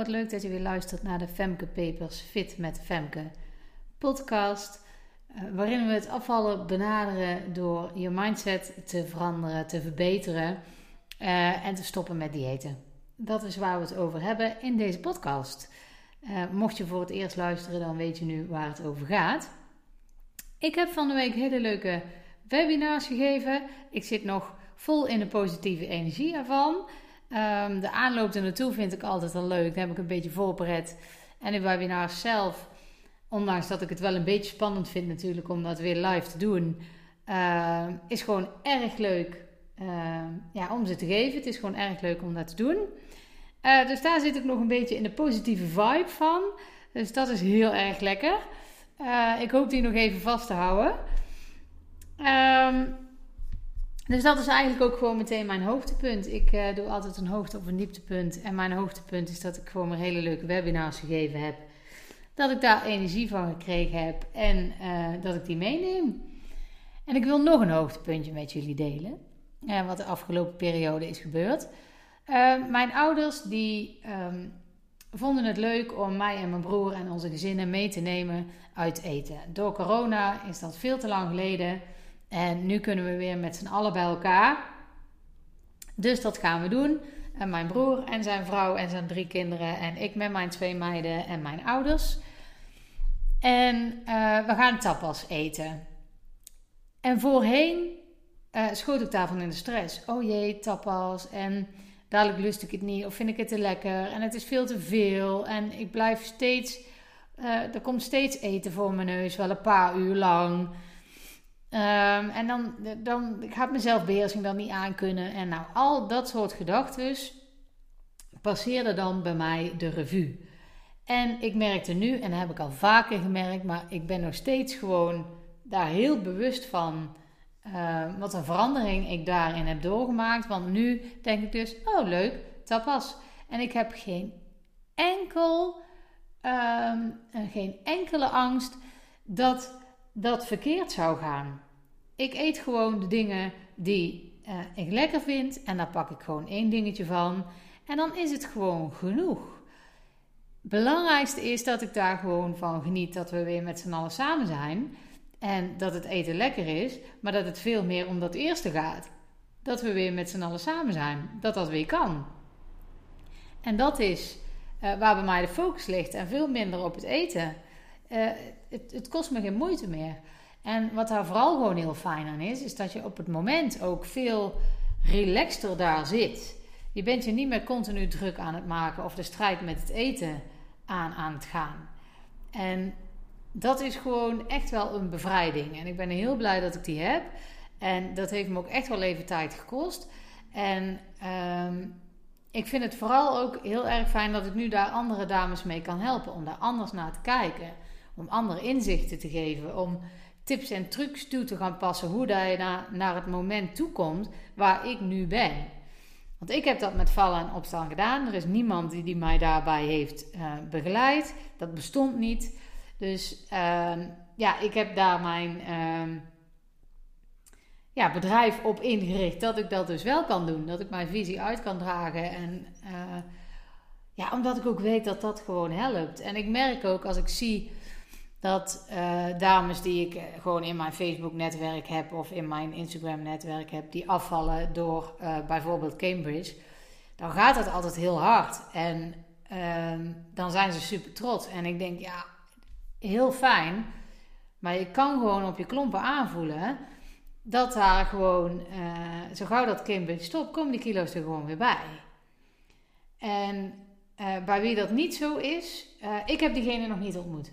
Wat leuk dat je weer luistert naar de Femke Papers Fit met Femke podcast. Uh, waarin we het afvallen benaderen door je mindset te veranderen, te verbeteren uh, en te stoppen met diëten. Dat is waar we het over hebben in deze podcast. Uh, mocht je voor het eerst luisteren, dan weet je nu waar het over gaat. Ik heb van de week hele leuke webinars gegeven. Ik zit nog vol in de positieve energie ervan. Um, de aanloop er naartoe vind ik altijd al leuk. Daar heb ik een beetje voorbereid. En de webinars zelf, ondanks dat ik het wel een beetje spannend vind natuurlijk om dat weer live te doen, uh, is gewoon erg leuk uh, ja, om ze te geven. Het is gewoon erg leuk om dat te doen. Uh, dus daar zit ik nog een beetje in de positieve vibe van. Dus dat is heel erg lekker. ik hoop die nog even vast te houden. Um, dus dat is eigenlijk ook gewoon meteen mijn hoogtepunt. Ik uh, doe altijd een hoogte- of een dieptepunt. En mijn hoogtepunt is dat ik gewoon weer hele leuke webinars gegeven heb. Dat ik daar energie van gekregen heb en uh, dat ik die meeneem. En ik wil nog een hoogtepuntje met jullie delen. Uh, wat de afgelopen periode is gebeurd. mijn ouders die um, vonden het leuk om mij en mijn broer en onze gezinnen mee te nemen uit eten. Door corona is dat veel te lang geleden. En nu kunnen we weer met z'n allen bij elkaar. Dus dat gaan we doen. En mijn broer en zijn vrouw en zijn drie kinderen. En ik met mijn twee meiden en mijn ouders. En uh, we gaan tapas eten. En voorheen uh, schoot ik daarvan in de stress. Oh jee, tapas. En dadelijk lust ik het niet. Of vind ik het te lekker. En het is veel te veel. En ik blijf steeds... Uh, er komt steeds eten voor mijn neus. Wel een paar uur lang. Um, en dan, dan gaat mijn zelfbeheersing dan niet aankunnen. En nou, al dat soort gedachten passeerde dan bij mij de revue. En ik merkte nu, en dat heb ik al vaker gemerkt, maar ik ben nog steeds gewoon daar heel bewust van uh, wat een verandering ik daarin heb doorgemaakt. Want nu denk ik dus, oh leuk, tapas. En ik heb geen enkel, um, geen enkele angst dat dat verkeerd zou gaan. Ik eet gewoon de dingen die uh, ik lekker vind en daar pak ik gewoon één dingetje van. En dan is het gewoon genoeg. Belangrijkste is dat ik daar gewoon van geniet dat we weer met z'n allen samen zijn. En dat het eten lekker is, maar dat het veel meer om dat eerste gaat. Dat we weer met z'n allen samen zijn. Dat dat weer kan. En dat is uh, waar bij mij de focus ligt en veel minder op het eten. Uh, het, kost me geen moeite meer. En wat daar vooral gewoon heel fijn aan is, is dat je op het moment ook veel relaxter daar zit. Je bent je niet meer continu druk aan het maken of de strijd met het eten aan, aan het gaan. En dat is gewoon echt wel een bevrijding. En ik ben heel blij dat ik die heb. En dat heeft me ook echt wel even tijd gekost. En um, ik vind het vooral ook heel erg fijn dat ik nu daar andere dames mee kan helpen. Om daar anders naar te kijken. Om andere inzichten te geven. Om tips en trucs toe te gaan passen. Hoe dat je naar, naar het moment toe komt waar ik nu ben. Want ik heb dat met vallen en opstaan gedaan. Er is niemand die, mij daarbij heeft uh, begeleid. Dat bestond niet. Dus uh, ja, ik heb daar mijn uh, ja, bedrijf op ingericht. Dat ik dat dus wel kan doen. Dat ik mijn visie uit kan dragen. En uh, ja, omdat ik ook weet dat dat gewoon helpt. En ik merk ook als ik zie dat uh, dames die ik eh, gewoon in mijn Facebook-netwerk heb of in mijn Instagram-netwerk heb, die afvallen door uh, bijvoorbeeld Cambridge, dan gaat het altijd heel hard. En uh, dan zijn ze super trots. En ik denk, ja, heel fijn. Maar je kan gewoon op je klompen aanvoelen dat daar gewoon, zo gauw dat Cambridge stopt, komen die kilo's er gewoon weer bij. En bij wie dat niet zo is, ik heb diegene nog niet ontmoet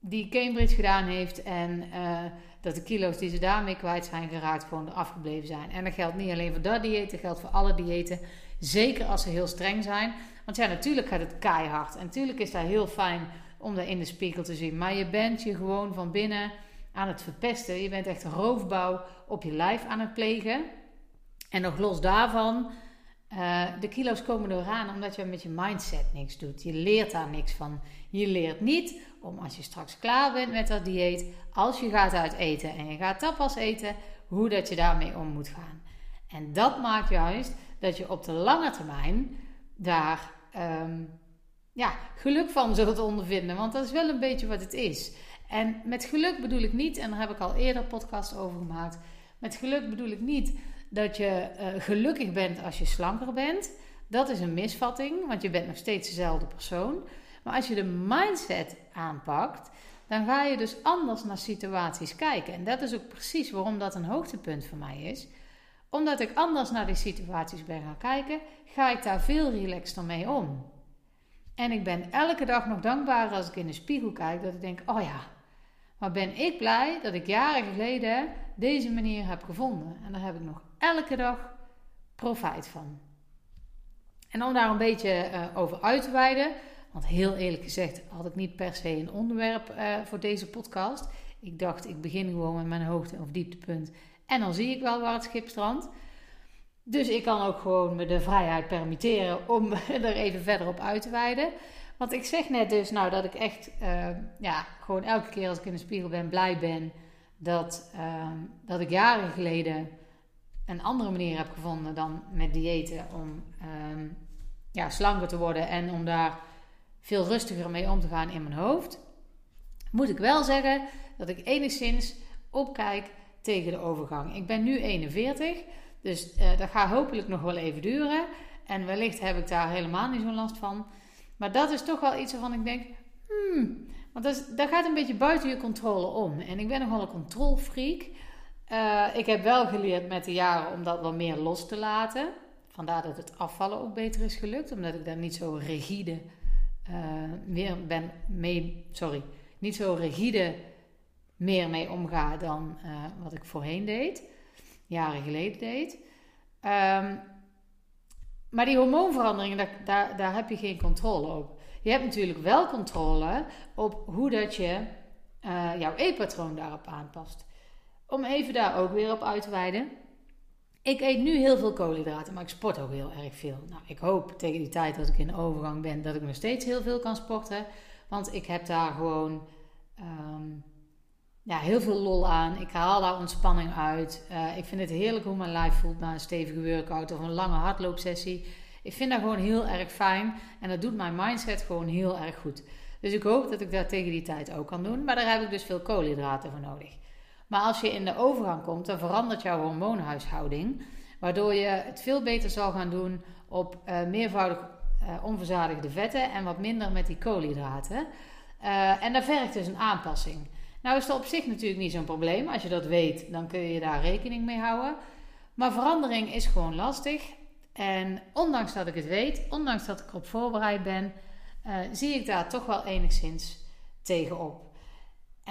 die Cambridge gedaan heeft en uh, dat de kilo's die ze daarmee kwijt zijn geraakt gewoon afgebleven zijn. En dat geldt niet alleen voor dat dieet, dat geldt voor alle diëten. Zeker als ze heel streng zijn. Want ja, natuurlijk gaat het keihard. En natuurlijk is dat heel fijn om dat in de spiegel te zien. Maar je bent je gewoon van binnen aan het verpesten. Je bent echt roofbouw op je lijf aan het plegen. En nog los daarvan, uh, de kilo's komen eraan omdat je met je mindset niks doet. Je leert daar niks van. Je leert niet om als je straks klaar bent met dat dieet, als je gaat uit eten en je gaat tapas eten, hoe dat je daarmee om moet gaan. En dat maakt juist dat je op de lange termijn daar um, ja, geluk van zult ondervinden. Want dat is wel een beetje wat het is. En met geluk bedoel ik niet, en daar heb ik al eerder podcast over gemaakt. Met geluk bedoel ik niet dat je uh, gelukkig bent als je slanker bent. Dat is een misvatting, want je bent nog steeds dezelfde persoon. Maar als je de mindset aanpakt, dan ga je dus anders naar situaties kijken. En dat is ook precies waarom dat een hoogtepunt voor mij is. Omdat ik anders naar die situaties ben gaan kijken, ga ik daar veel relaxter mee om. En ik ben elke dag nog dankbaar als ik in de spiegel kijk, dat ik denk: oh ja, maar ben ik blij dat ik jaren geleden deze manier heb gevonden. En daar heb ik nog elke dag profijt van. En om daar een beetje uh, over uit te wijden, want heel eerlijk gezegd had ik niet per se een onderwerp uh, voor deze podcast. Ik dacht, ik begin gewoon met mijn hoogte- of dieptepunt. En dan zie ik wel waar het schip strandt. Dus ik kan ook gewoon me de vrijheid permitteren om er even verder op uit te wijden. Want ik zeg net dus nou dat ik echt uh, ja, gewoon elke keer als ik in de spiegel ben blij ben dat, uh, dat ik jaren geleden een andere manier heb gevonden dan met diëten om uh, ja, slanker te worden en om daar veel rustiger mee om te gaan in mijn hoofd. Moet ik wel zeggen dat ik enigszins opkijk tegen de overgang. Ik ben nu 41, dus uh, dat gaat hopelijk nog wel even duren. En wellicht heb ik daar helemaal niet zo'n last van. Maar dat is toch wel iets waarvan ik denk, hmm, want dat, dat gaat een beetje buiten je controle om. En ik ben nogal een controlfreak. Uh, ik heb wel geleerd met de jaren om dat wat meer los te laten. Vandaar dat het afvallen ook beter is gelukt, omdat ik daar niet zo rigide uh, meer ben mee, sorry, niet zo rigide meer mee omga dan uh, wat ik voorheen deed, jaren geleden deed. Um, maar die hormoonveranderingen, daar, daar, daar heb je geen controle op. Je hebt natuurlijk wel controle op hoe dat je uh, jouw eetpatroon daarop aanpast. Om even daar ook weer op uit te wijden. Ik eet nu heel veel koolhydraten, maar ik sport ook heel erg veel. Nou, ik hoop tegen die tijd dat ik in de overgang ben, dat ik nog steeds heel veel kan sporten. Want ik heb daar gewoon um, ja, heel veel lol aan. Ik haal daar ontspanning uit. Uh, ik vind het heerlijk hoe mijn lijf voelt na een stevige workout of een lange hardloopsessie. Ik vind dat gewoon heel erg fijn. En dat doet mijn mindset gewoon heel erg goed. Dus ik hoop dat ik dat tegen die tijd ook kan doen. Maar daar heb ik dus veel koolhydraten voor nodig. Maar als je in de overgang komt, dan verandert jouw hormoonhuishouding. Waardoor je het veel beter zal gaan doen op uh, meervoudig uh, onverzadigde vetten en wat minder met die koolhydraten. Uh, en daar vergt dus een aanpassing. Nou is dat op zich natuurlijk niet zo'n probleem. Als je dat weet, dan kun je daar rekening mee houden. Maar verandering is gewoon lastig. En ondanks dat ik het weet, ondanks dat ik erop voorbereid ben, zie ik daar toch wel enigszins tegenop.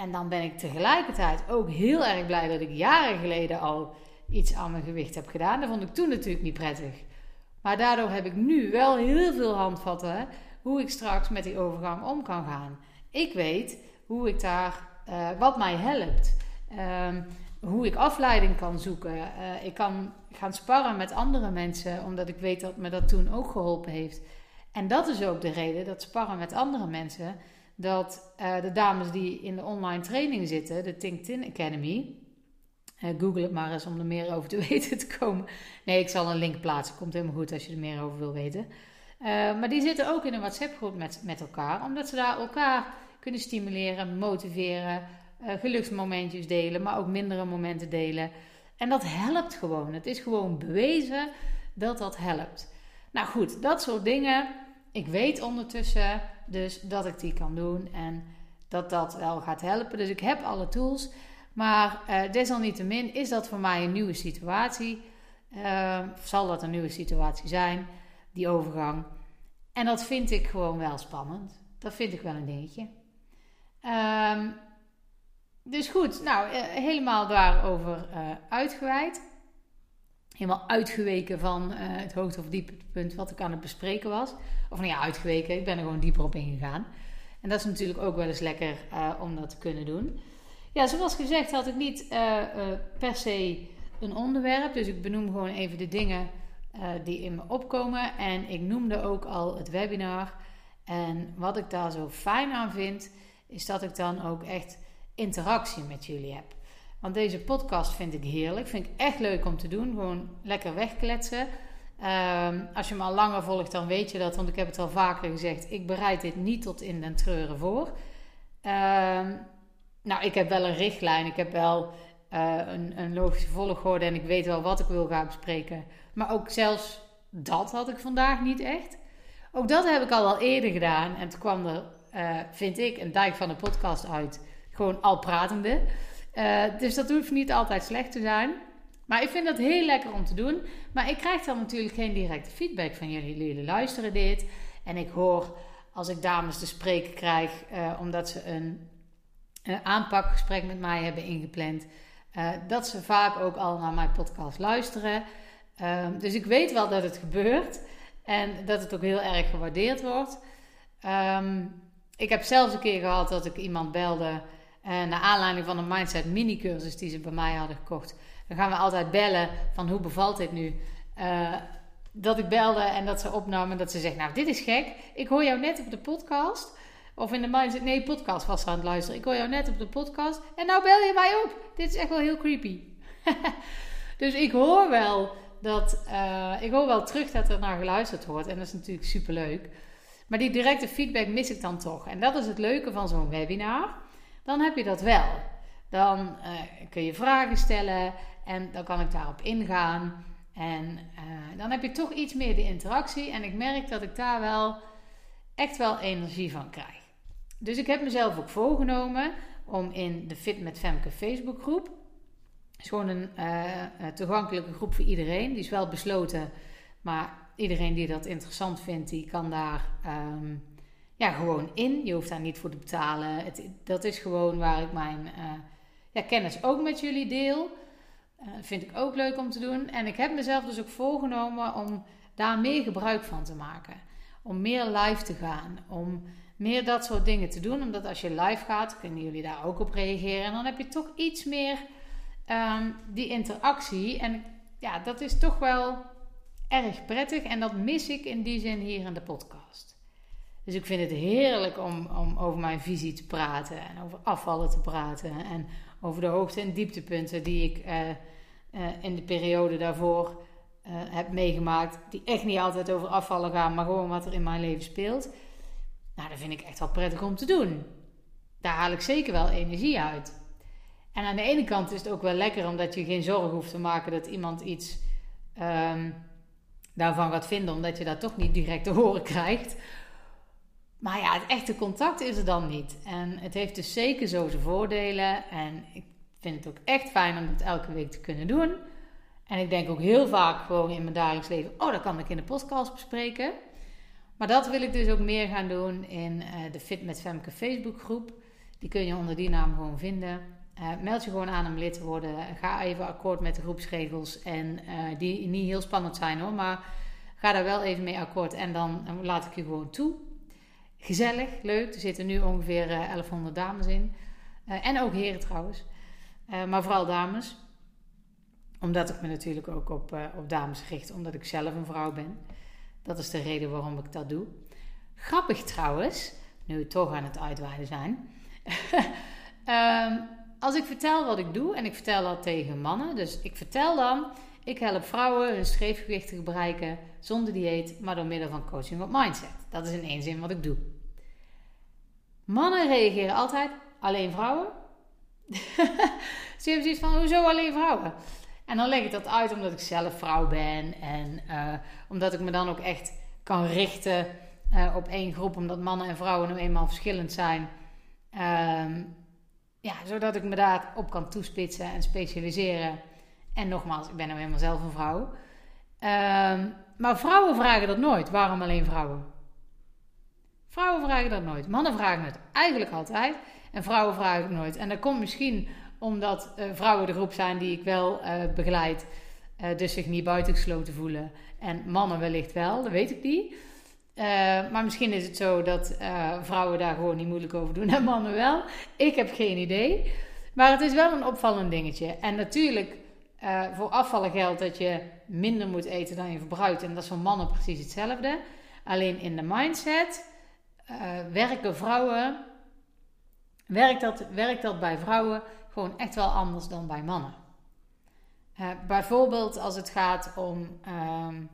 En dan ben ik tegelijkertijd ook heel erg blij dat ik jaren geleden al iets aan mijn gewicht heb gedaan. Dat vond ik toen natuurlijk niet prettig. Maar daardoor heb ik nu wel heel veel handvatten hoe ik straks met die overgang om kan gaan. Ik weet hoe ik daar uh, wat mij helpt. Um, hoe ik afleiding kan zoeken. Uh, ik kan gaan sparren met andere mensen, omdat ik weet dat me dat toen ook geholpen heeft. En dat is ook de reden dat sparren met andere mensen, dat uh, de dames die in de online training zitten, de Think Tin Academy, uh, Google het maar eens om er meer over te weten te komen. Nee, ik zal een link plaatsen, komt helemaal goed als je er meer over wil weten. maar die zitten ook in een WhatsApp groep met, met elkaar, omdat ze daar elkaar kunnen stimuleren, motiveren, geluksmomentjes delen, maar ook mindere momenten delen. En dat helpt gewoon. Het is gewoon bewezen dat dat helpt. Nou goed, dat soort dingen. Ik weet ondertussen dus dat ik die kan doen en dat dat wel gaat helpen. Dus ik heb alle tools. Maar uh, desalniettemin is dat voor mij een nieuwe situatie. Uh, zal dat een nieuwe situatie zijn, die overgang. En dat vind ik gewoon wel spannend. Dat vind ik wel een dingetje. Um, dus goed, nou, eh, helemaal daarover uh, uitgeweid. Helemaal uitgeweken van uh, het hoogte- of dieptepunt wat ik aan het bespreken was. Of nou ja, uitgeweken, ik ben er gewoon dieper op ingegaan. En dat is natuurlijk ook wel eens lekker uh, om dat te kunnen doen. Ja, zoals gezegd had ik niet per se een onderwerp. Dus ik benoem gewoon even de dingen die in me opkomen. En ik noemde ook al het webinar. En wat ik daar zo fijn aan vind is dat ik dan ook echt interactie met jullie heb. Want deze podcast vind ik heerlijk. Vind ik echt leuk om te doen. Gewoon lekker wegkletsen. Ehm, als je me al langer volgt, dan weet je dat, want ik heb het al vaker gezegd. Ik bereid dit niet tot in den treuren voor. Ehm, nou, ik heb wel een richtlijn, ik heb wel uh, een, een logische volgorde en ik weet wel wat ik wil gaan bespreken. Maar ook zelfs dat had ik vandaag niet echt. Ook dat heb ik al wel eerder gedaan. En toen kwam er, uh, vind ik, een dijk van de podcast uit. Gewoon al pratende. Uh, dus dat hoeft niet altijd slecht te zijn. Maar ik vind dat heel lekker om te doen. Maar ik krijg dan natuurlijk geen directe feedback van jullie. Jullie luisteren dit. En ik hoor als ik dames te spreken krijg, uh, omdat ze een, een, aanpakgesprek met mij hebben ingepland, dat ze vaak ook al naar mijn podcast luisteren. Uh, dus ik weet wel dat het gebeurt en dat het ook heel erg gewaardeerd wordt. Um, ik heb zelfs een keer gehad dat ik iemand belde uh, naar aanleiding van een mindset mini cursus die ze bij mij hadden gekocht. Dan gaan we altijd bellen van hoe bevalt dit nu? Uh, dat ik belde en dat ze opnamen dat ze zegt, nou dit is gek. Ik hoor jou net op de podcast. Of in de mindset, nee podcast was aan het luisteren. Ik hoor jou net op de podcast en nou bel je mij op. Dit is echt wel heel creepy. dus ik hoor wel dat, uh, ik hoor wel terug dat er naar geluisterd wordt. En dat is natuurlijk super leuk. Maar die directe feedback mis ik dan toch. En dat is het leuke van zo'n webinar. Dan heb je dat wel. Dan uh, kun je vragen stellen en dan kan ik daarop ingaan. En uh, dan heb je toch iets meer de interactie. En ik merk dat ik daar wel echt wel energie van krijg. Dus ik heb mezelf ook voorgenomen om in de Fit met Femke Facebookgroep. Is gewoon een uh, toegankelijke groep voor iedereen. Die is wel besloten. Maar iedereen die dat interessant vindt, die kan daar um, ja, gewoon in. Je hoeft daar niet voor te betalen. Het, dat is gewoon waar ik mijn uh, ja, kennis ook met jullie deel. Uh, vind ik ook leuk om te doen. En ik heb mezelf dus ook voorgenomen om daar meer gebruik van te maken. Om meer live te gaan. Om meer dat soort dingen te doen. Omdat als je live gaat, kunnen jullie daar ook op reageren. En dan heb je toch iets meer um, die interactie. En ja, dat is toch wel erg prettig. En dat mis ik in die zin hier in de podcast. Dus ik vind het heerlijk om, om over mijn visie te praten. En over afvallen te praten. En over de hoogte- en dieptepunten die ik uh, uh, in de periode daarvoor uh, heb meegemaakt. Die echt niet altijd over afvallen gaan, maar gewoon wat er in mijn leven speelt. Nou, dat vind ik echt wel prettig om te doen. Daar haal ik zeker wel energie uit. En aan de ene kant is het ook wel lekker omdat je geen zorgen hoeft te maken dat iemand iets um, daarvan gaat vinden, omdat je dat toch niet direct te horen krijgt. Maar ja, het echte contact is er dan niet. En het heeft dus zeker zo zijn voordelen. En ik vind het ook echt fijn om het elke week te kunnen doen. En ik denk ook heel vaak gewoon in mijn dagelijks leven: oh, dat kan ik in de podcast bespreken. Maar dat wil ik dus ook meer gaan doen in uh, de Fit met Femke Facebookgroep. Die kun je onder die naam gewoon vinden. Uh, meld je gewoon aan om lid te worden. Ga even akkoord met de groepsregels. En uh, die niet heel spannend zijn hoor. Maar ga daar wel even mee akkoord. En dan laat ik je gewoon toe. Gezellig, leuk. Er zitten nu ongeveer 1100 dames in. en ook heren trouwens. maar vooral dames. Omdat ik me natuurlijk ook op, op dames richt. Omdat ik zelf een vrouw ben. Dat is de reden waarom ik dat doe. Grappig trouwens, nu we toch aan het uitweiden zijn. um, als ik vertel wat ik doe, en ik vertel dat tegen mannen, dus ik vertel dan, ik help vrouwen hun streefgewicht te bereiken zonder dieet, maar door middel van coaching op mindset. Dat is in één zin wat ik doe. Mannen reageren altijd, alleen vrouwen? Ze hebben zoiets van, hoezo alleen vrouwen? En dan leg ik dat uit omdat ik zelf vrouw ben en uh, omdat ik me dan ook echt kan richten uh, op één groep, omdat mannen en vrouwen nu eenmaal verschillend zijn. Uh, ja, zodat ik me daarop kan toespitsen en specialiseren. En nogmaals, ik ben nou helemaal zelf een vrouw. Ehm, maar vrouwen vragen dat nooit. Waarom alleen vrouwen? Vrouwen vragen dat nooit. Mannen vragen het eigenlijk altijd. En vrouwen vragen het nooit. En dat komt misschien omdat uh, vrouwen de groep zijn die ik wel uh, begeleid. Uh, dus zich niet buitengesloten voelen. En mannen wellicht wel, dat weet ik niet. maar misschien is het zo dat vrouwen daar gewoon niet moeilijk over doen en mannen wel. Ik heb geen idee. Maar het is wel een opvallend dingetje. En natuurlijk, voor afvallen geldt dat je minder moet eten dan je verbruikt. En dat is voor mannen precies hetzelfde. Alleen in de mindset werken vrouwen. Werkt dat, werkt dat bij vrouwen gewoon echt wel anders dan bij mannen. Uh, bijvoorbeeld als het gaat om, um,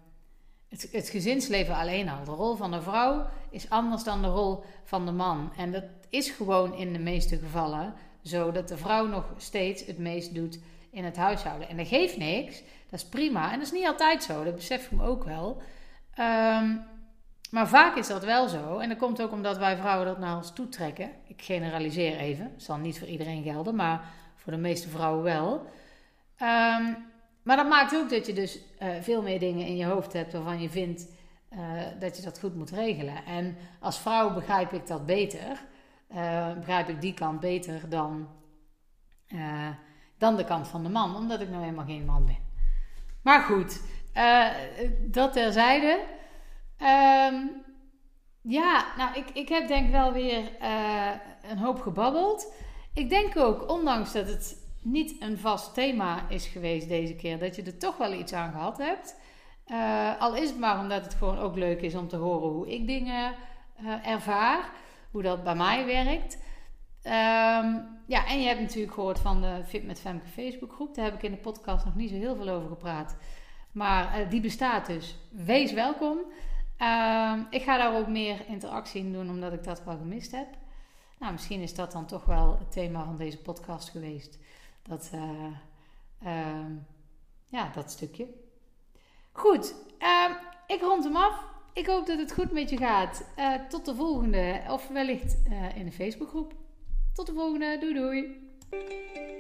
het, het gezinsleven alleen al. De rol van de vrouw is anders dan de rol van de man. En dat is gewoon in de meeste gevallen zo dat de vrouw nog steeds het meest doet in het huishouden. En dat geeft niks, dat is prima. En dat is niet altijd zo, dat besef ik me ook wel. Ehm, maar vaak is dat wel zo. En dat komt ook omdat wij vrouwen dat naar ons toe trekken. Ik generaliseer even. Het zal niet voor iedereen gelden, maar voor de meeste vrouwen wel. Ehm, maar dat maakt ook dat je dus uh, veel meer dingen in je hoofd hebt waarvan je vindt uh, dat je dat goed moet regelen. En als vrouw begrijp ik dat beter. Uh, begrijp ik die kant beter dan, dan de kant van de man, omdat ik nou helemaal geen man ben. Maar goed, dat terzijde. Um, ja, nou, ik, ik heb denk wel weer een hoop gebabbeld. Ik denk ook, ondanks dat het niet een vast thema is geweest deze keer, dat je er toch wel iets aan gehad hebt. Uh, al is het maar omdat het gewoon ook leuk is om te horen hoe ik dingen ervaar, hoe dat bij mij werkt. Um, ja, en je hebt natuurlijk gehoord van de Fit met Femke Facebookgroep. Daar heb ik in de podcast nog niet zo heel veel over gepraat. Maar uh, die bestaat dus. Wees welkom. Ehm, ik ga daar ook meer interactie in doen, omdat ik dat wel gemist heb. Nou, misschien is dat dan toch wel het thema van deze podcast geweest. Dat, uh, ja, dat stukje. Goed, uh, ik rond hem af. Ik hoop dat het goed met je gaat. Eh, tot de volgende, of wellicht in de Facebookgroep. Tot de volgende, doei doei.